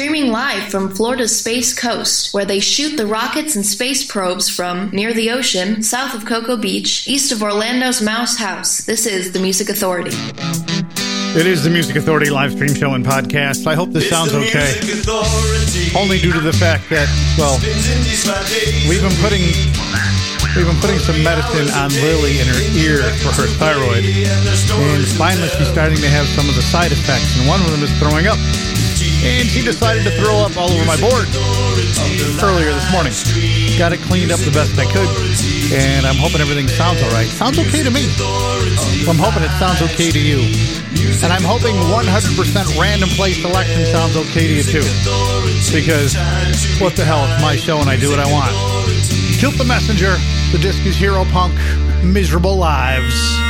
streaming live from Florida's Space Coast, where they shoot the rockets and space probes from near the ocean, south of Cocoa Beach, east of Orlando's Mouse House. This is the Music Authority. It is the Music Authority live stream show and podcast. I hope this sounds okay. Only due to the fact that, well, we've been putting we've been putting some medicine on Lily in her ear for her thyroid, and finally she's starting to have some of the side effects, and one of them is throwing up. And she decided to throw up all over my board earlier this morning. Got it cleaned up the best I could, and I'm hoping everything sounds all right. Sounds okay to me. I'm hoping it sounds okay to you. And I'm hoping 100% random play selection sounds okay to you too. Because what the hell, it's my show and I do what I want. Kilt the Messenger, the disc is Hero Punk, Miserable Lives.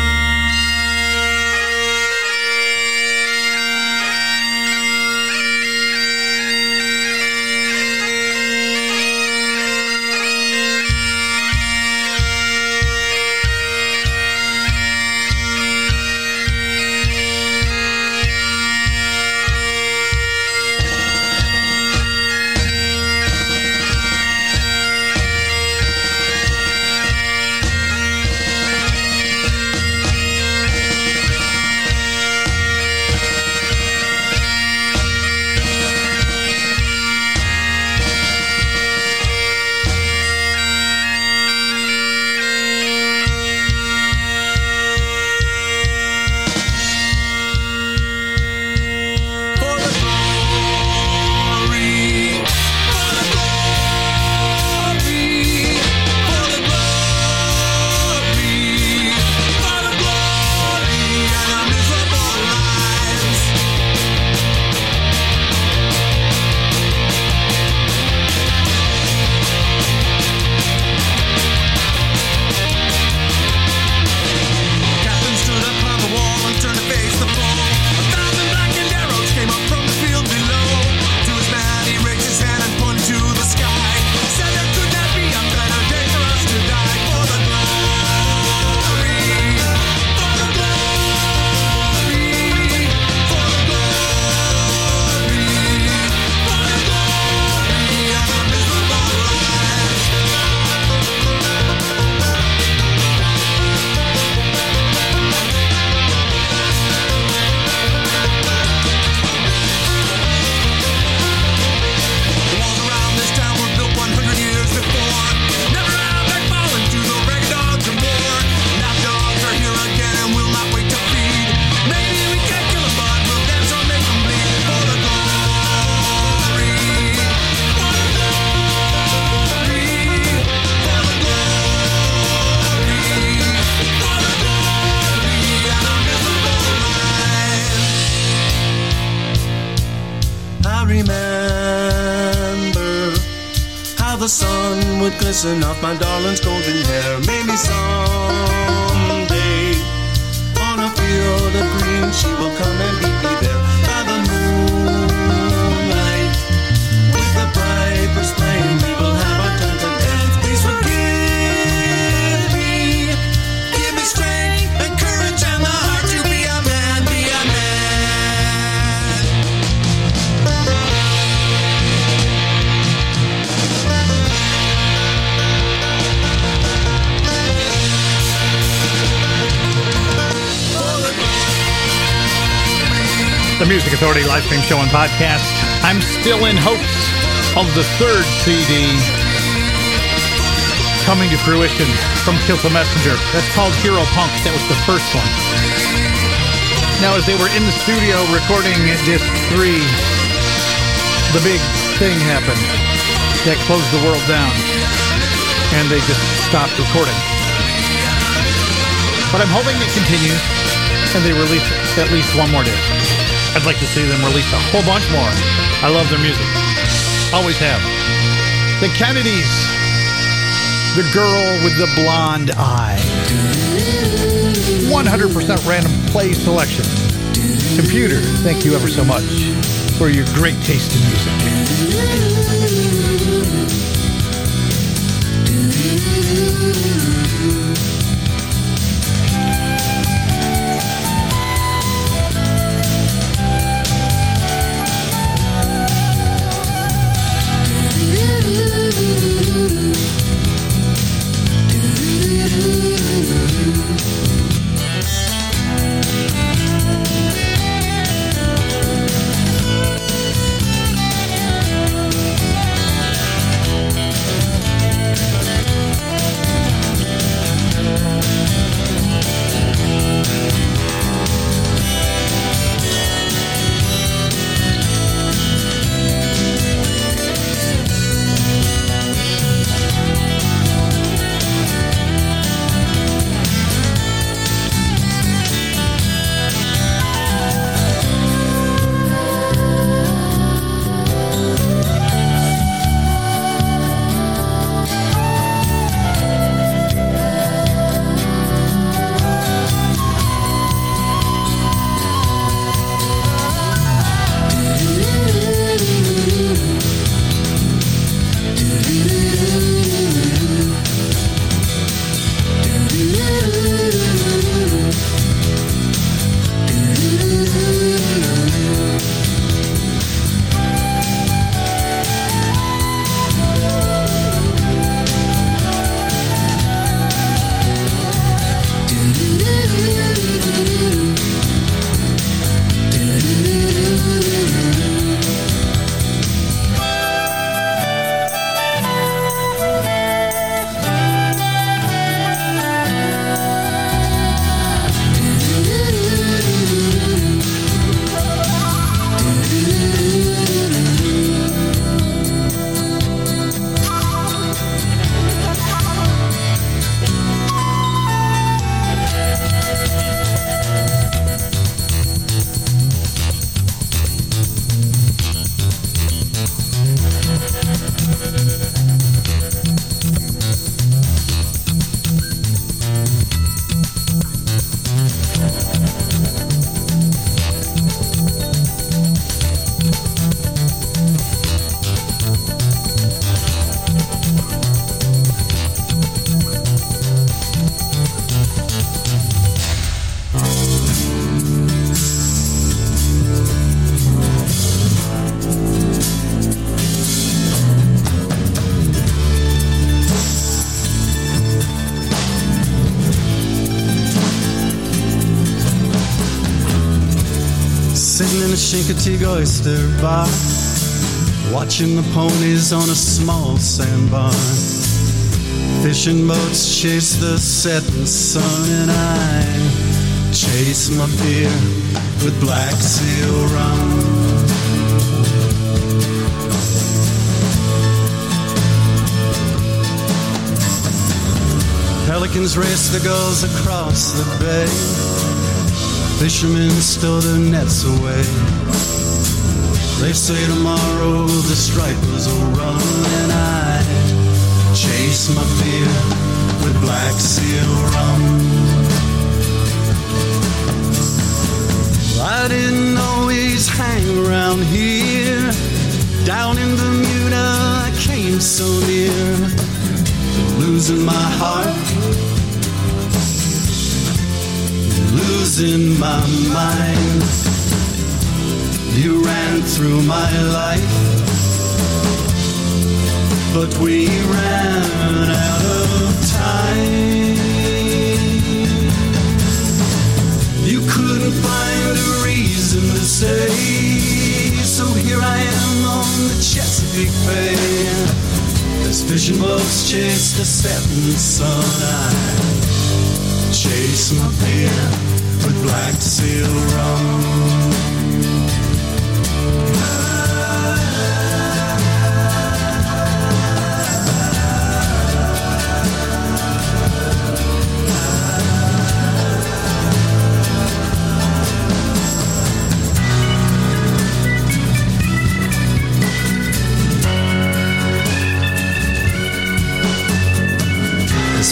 The Music Authority live stream show and podcast. I'm still in hopes of the third CD coming to fruition from Kilt the Messenger. That's called Hero Punk. That was the first one. Now, as they were in the studio recording disc three, the big thing happened that closed the world down, and they just stopped recording. But I'm hoping it continues, and they release at least one more disc. I'd like to see them release a whole bunch more. I love their music. Always have. The Kennedys. The girl with the blonde eye. 100% random play selection. Computer, thank you ever so much for your great taste in music. Chincoteague oyster bar, watching the ponies on a small sandbar. Fishing boats chase the setting sun, and I chase my beer with black seal rum. Pelicans race the gulls across the bay. Fishermen stow their nets away. They say tomorrow the stripers will run, and I chase my beer with black seal rum. I didn't always hang around here. Down in Bermuda, I came so near to losing my heart, losing my mind. You ran through my life, but we ran out of time. You couldn't find a reason to say, so here I am on the Chesapeake Bay. As fishing boats chase the setting sun, I chase my with black seal rum.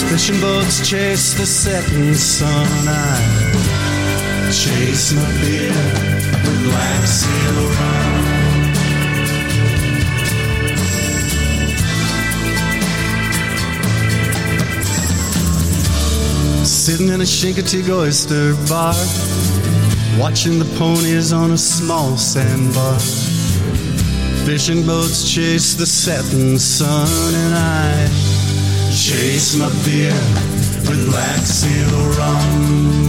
Fishing boats chase the setting sun, I chase my beer with black seal rum. Sitting in a Chincoteague oyster bar, watching the ponies on a small sandbar. Fishing boats chase the setting sun, and I chase my beer with black seal rum.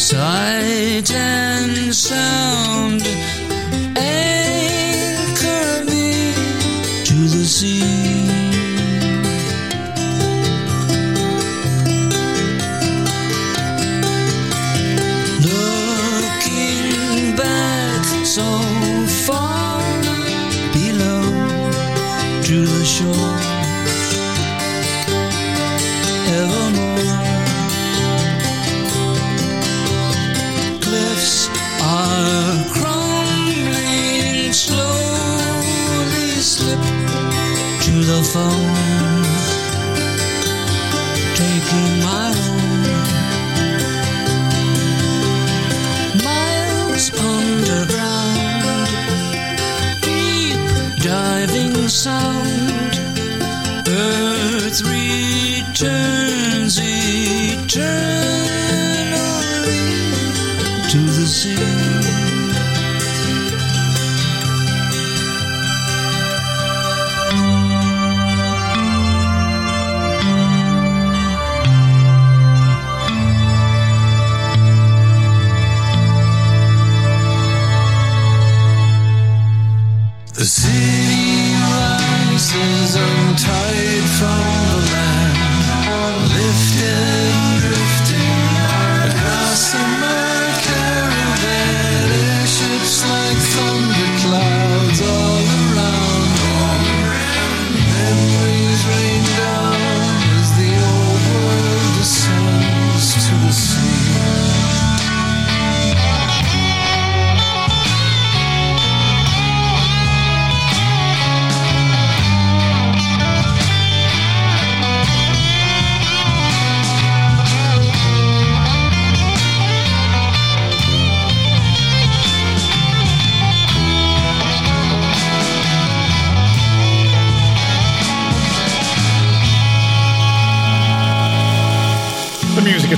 sight and sound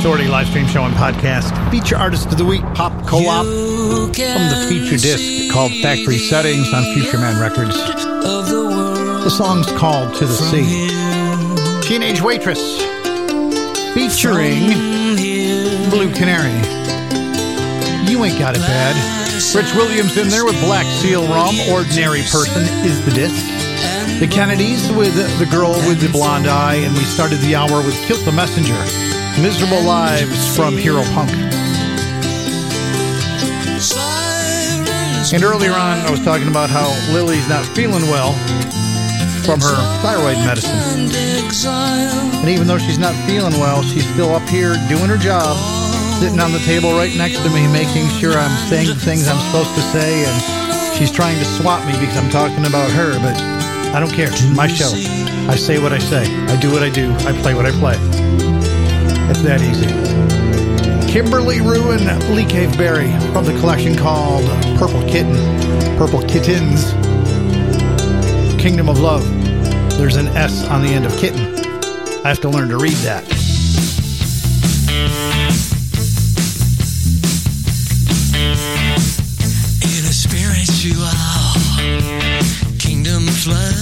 Authority live stream show and podcast. Feature artist of the week, Pop Co-op from the feature disc called Factory Settings on Futureman Records. The song's called To the Sea. Teenage Waitress featuring. Blue Canary. You ain't got it bad. Rich Williams in there with Black Seal Rum. Ordinary Person is the disc. The Kennedys with the girl with the blonde eye, and we started the hour with Kilt the Messenger. Miserable Lives from Hero Punk. And earlier on, I was talking about how Lily's not feeling well from her thyroid medicine. and even though she's not feeling well, she's still up here doing her job, sitting on the table right next to me, making sure I'm saying the things I'm supposed to say. And she's trying to swap me because I'm talking about her, but I don't care. My show. I say what I say. I do what I do. I play what I play. It's that easy. Kimberley Rew and Lee Cave-Berry from the collection called Purple Kitten, Purple Kittens, Kingdom of Love. There's an S on the end of kitten. I have to learn to read that. In a spiritual kingdom of love.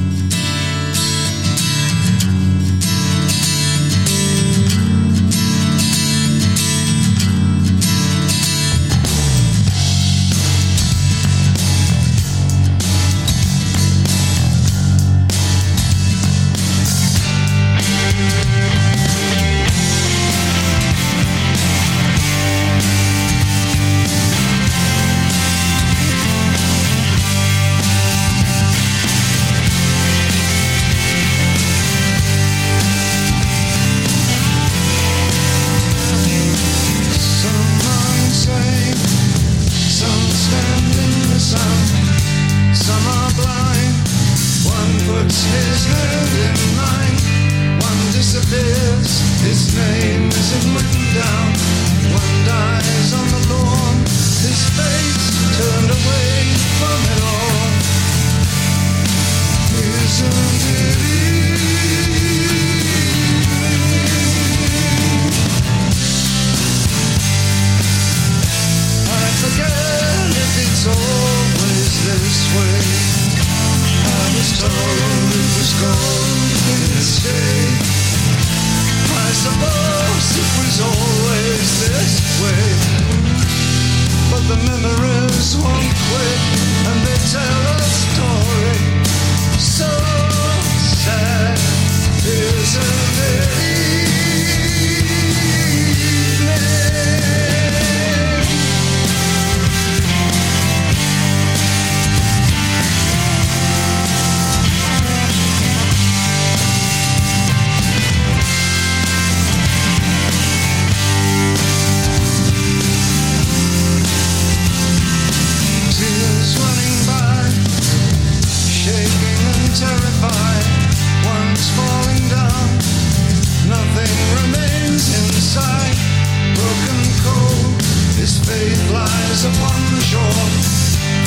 Lies upon the shore,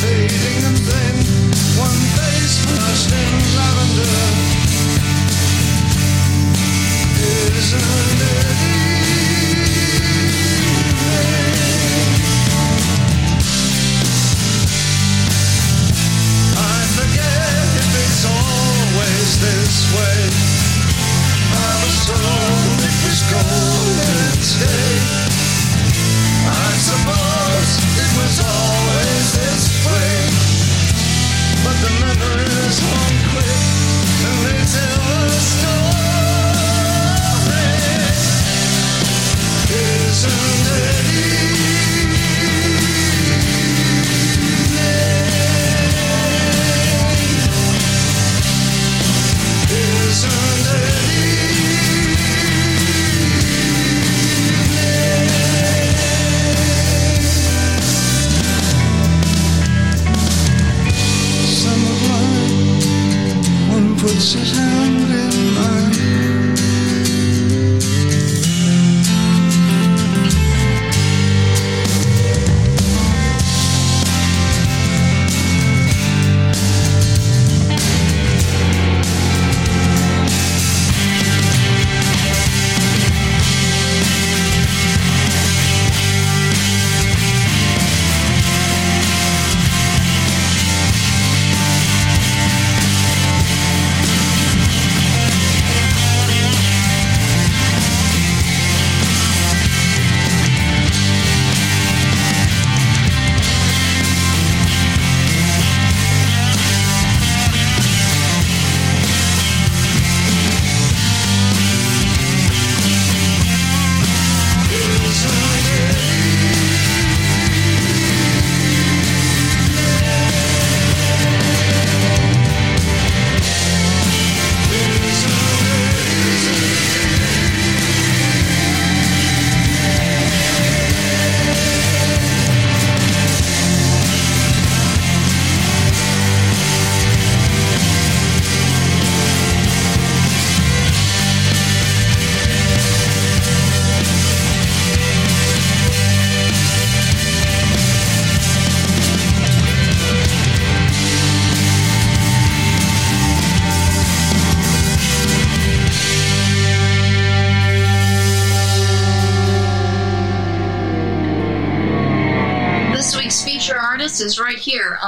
fading and thin. One face flushed in lavender. Isn't it evening? I forget if it's always this way. I was told it was golden stay. I suppose it was always this way. But the memories won't quit, and they tell a story. puts his hand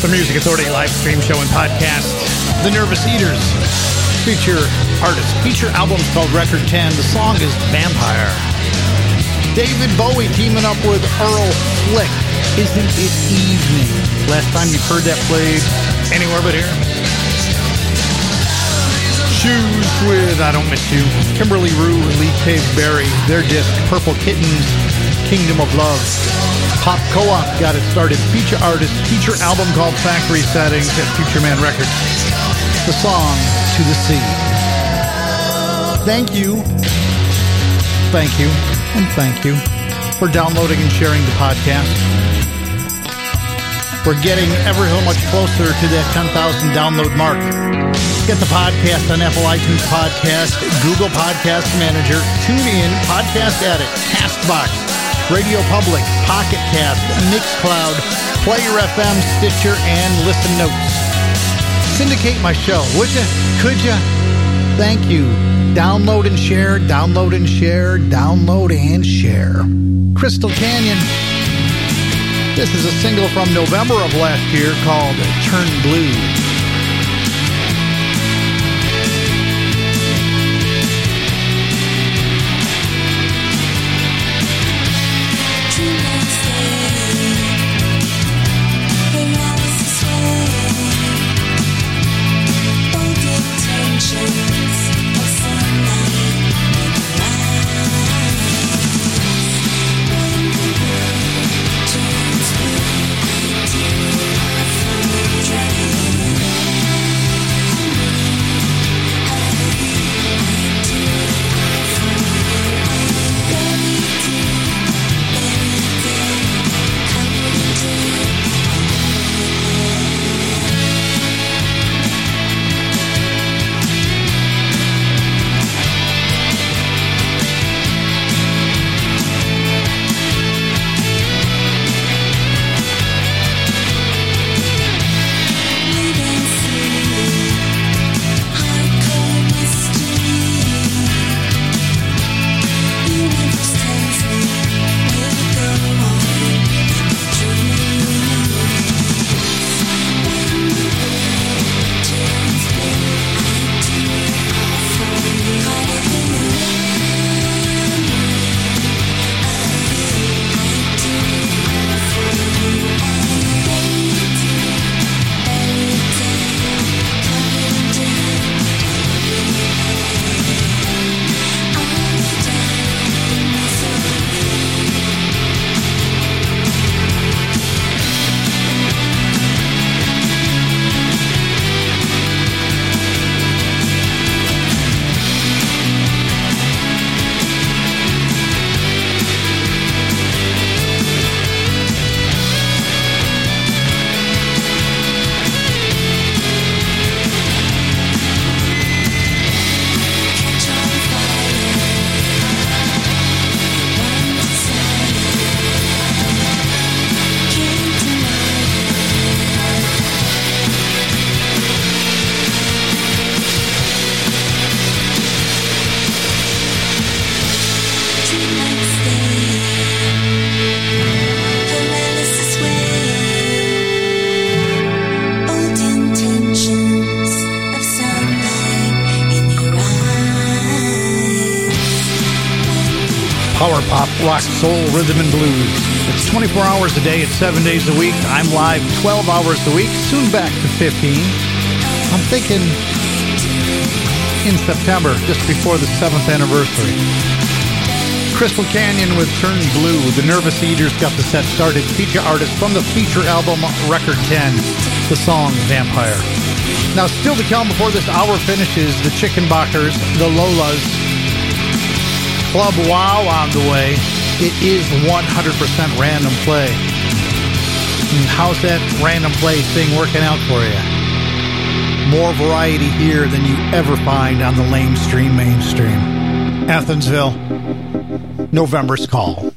The Music Authority live stream show and podcast. The Nervous Eaters feature artist. Feature album called Record 10. The song is Vampire. David Bowie teaming up with Earl Slick. Isn't it evening? Last time you've heard that played anywhere but here. Shoes with I Don't Miss You. Kimberley Rew and Lee Cave-Berry. Their disc Purple Kittens, Kingdom of Love. Pop Co-op got it started. Feature artist, feature album called Factory Settings at Futureman Records. The song To the Sea. Thank you. Thank you. And thank you for downloading and sharing the podcast. We're getting ever so much closer to that 10,000 download mark. Get the podcast on Apple iTunes Podcast, Google Podcast Manager, TuneIn, Podcast Addict, Castbox, Radio Public, Pocket Cast, Mixcloud, Player FM, Stitcher, and Listen Notes. Syndicate my show, would you? Could you? Thank you. Download and share, download and share, download and share. Crystal Canyon. This is a single from November of last year called Turn Blue. power pop, rock, soul, rhythm, and blues. It's 24 hours a day, it's seven days a week. I'm live 12 hours a week, soon back to 15. I'm thinking in September, just before the seventh anniversary. Crystal Canyon with Turn Blue. The Nervous Eaters got the set started. Feature artist from the feature album Record 10, the song Vampire. Now, still to come before this hour finishes, the Chickenbockers, the Lolas, Club WoW on the way, it is 100% random play. And how's that random play thing working out for you? More variety here than you ever find on the lamestream mainstream. Athensville, November's Call.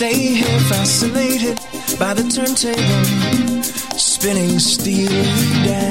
stay here fascinated by the turntable spinning steely down.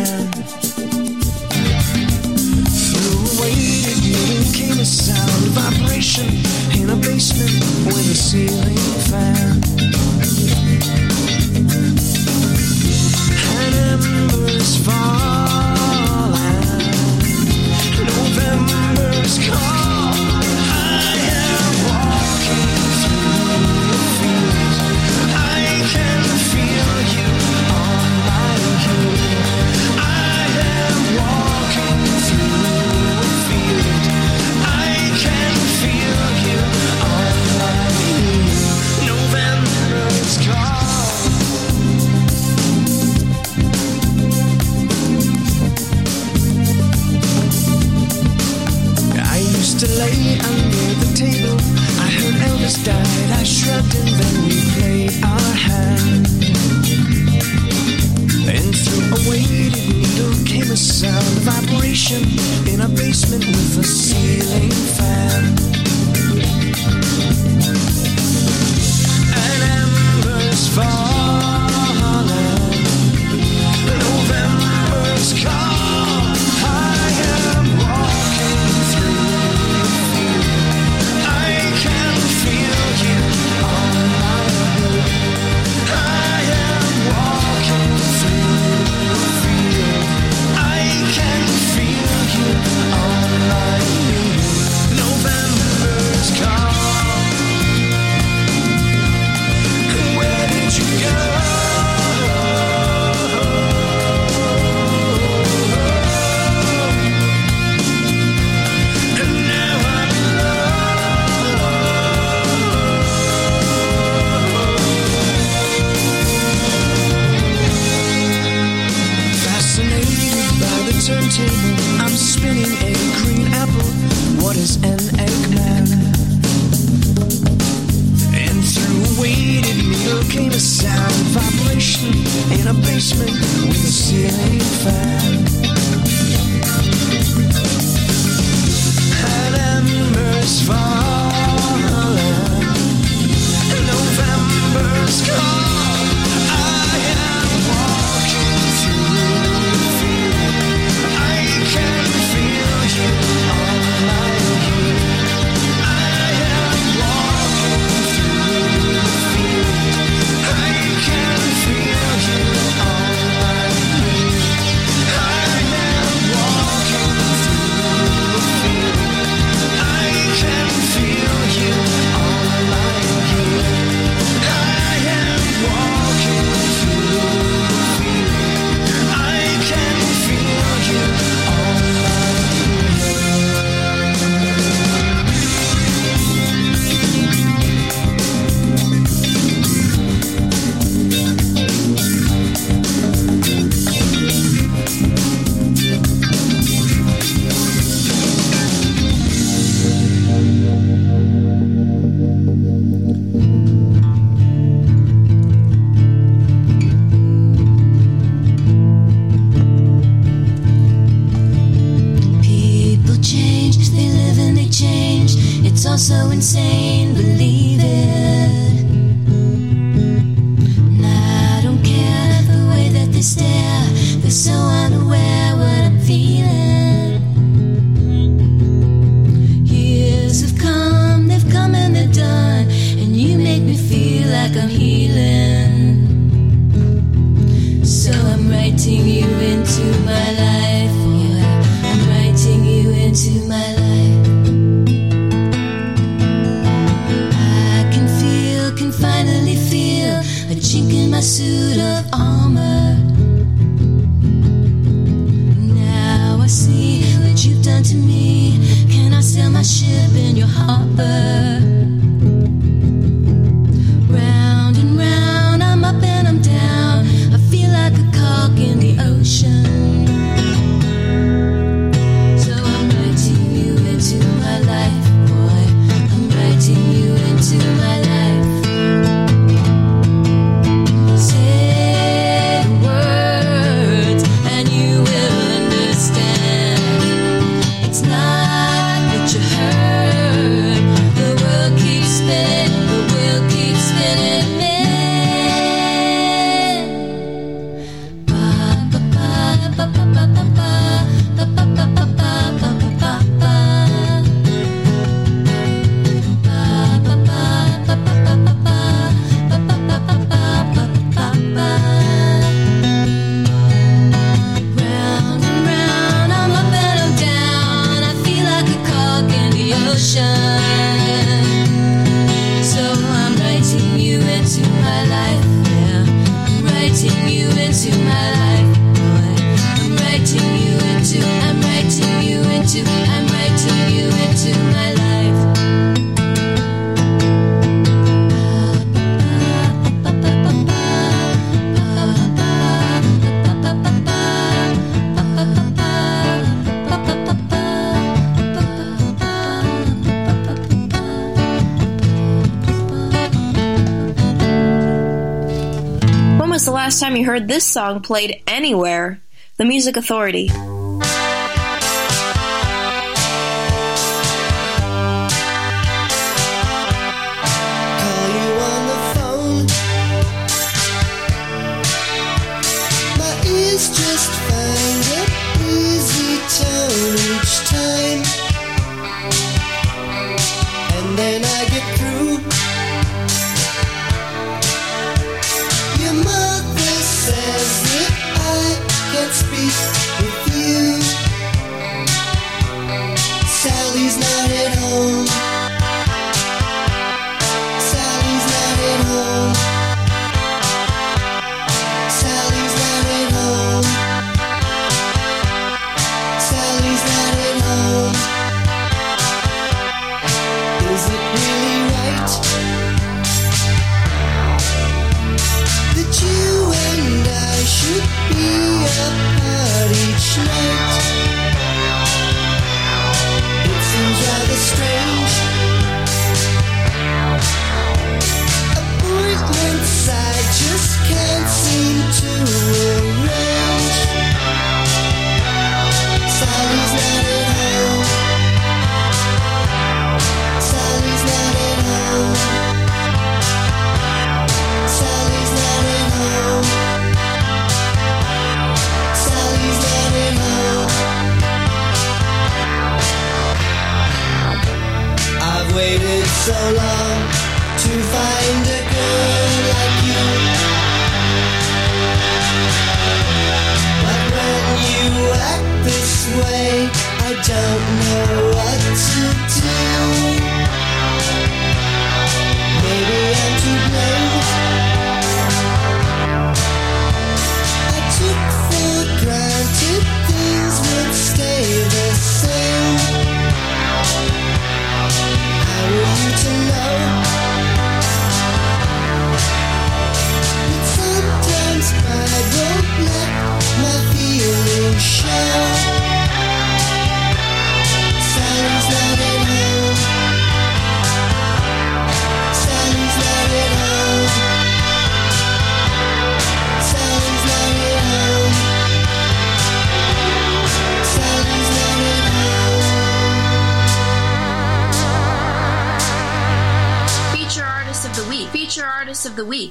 heard this song played anywhere. The Music Authority.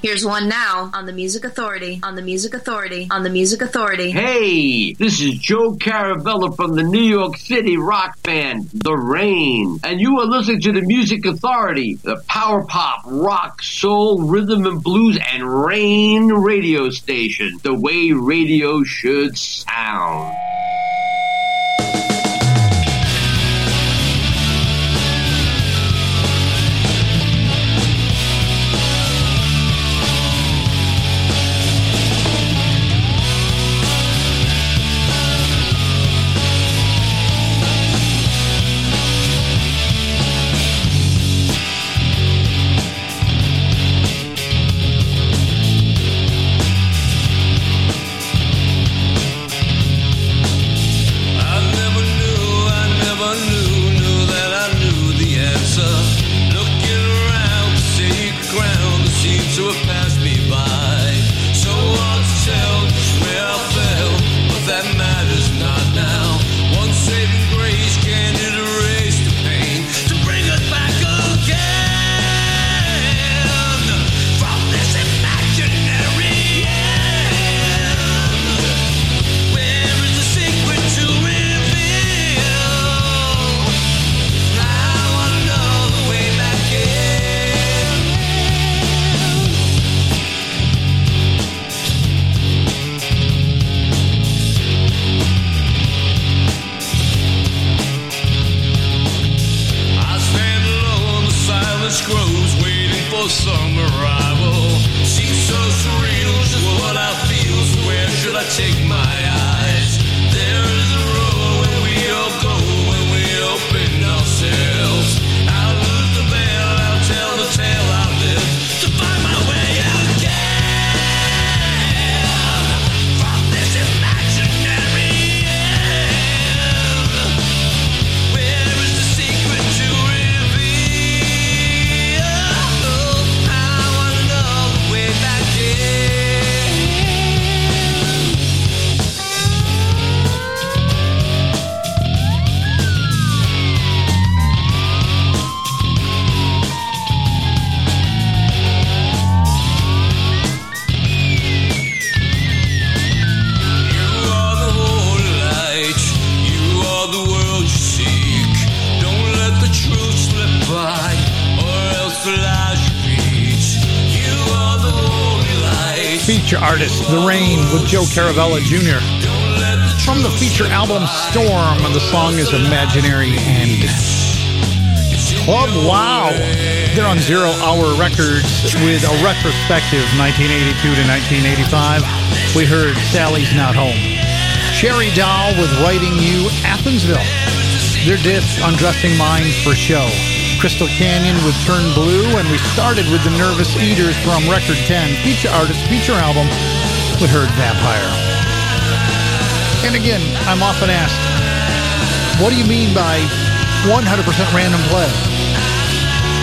Here's one now on the Music Authority, on the Music Authority, on the Music Authority. Hey, this is Joe Caravella from the New York City rock band The Rain, and you are listening to the Music Authority, the power pop, rock, soul, rhythm and blues, and rain radio station, the way radio should sound. With Joe Caravella Jr. From the feature album Storm, and the song is Imaginary End. Club Wow. They're on Zero Hour Records with a retrospective 1982 to 1985. We heard Sally's Not Home. Cherry Doll with Writing You, Athensville. Their disc Undressing Minds for Show. Crystal Canyon with Turn Blue, and we started with the Nervous Eaters from Record 10, feature artist, feature album, with Heard Vampire. And again, I'm often asked, what do you mean by 100% random play?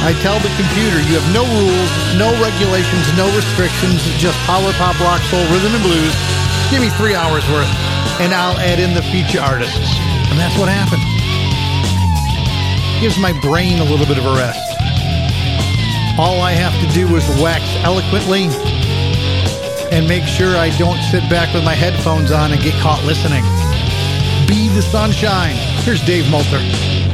I tell the computer you have no rules, no regulations, no restrictions, just power pop, rock, soul, rhythm, and blues. Give me three hours worth, and I'll add in the feature artists. And that's what happened. Gives my brain a little bit of a rest. All I have to do is wax eloquently and make sure I don't sit back with my headphones on and get caught listening. Be the sunshine. Here's Dave Multer.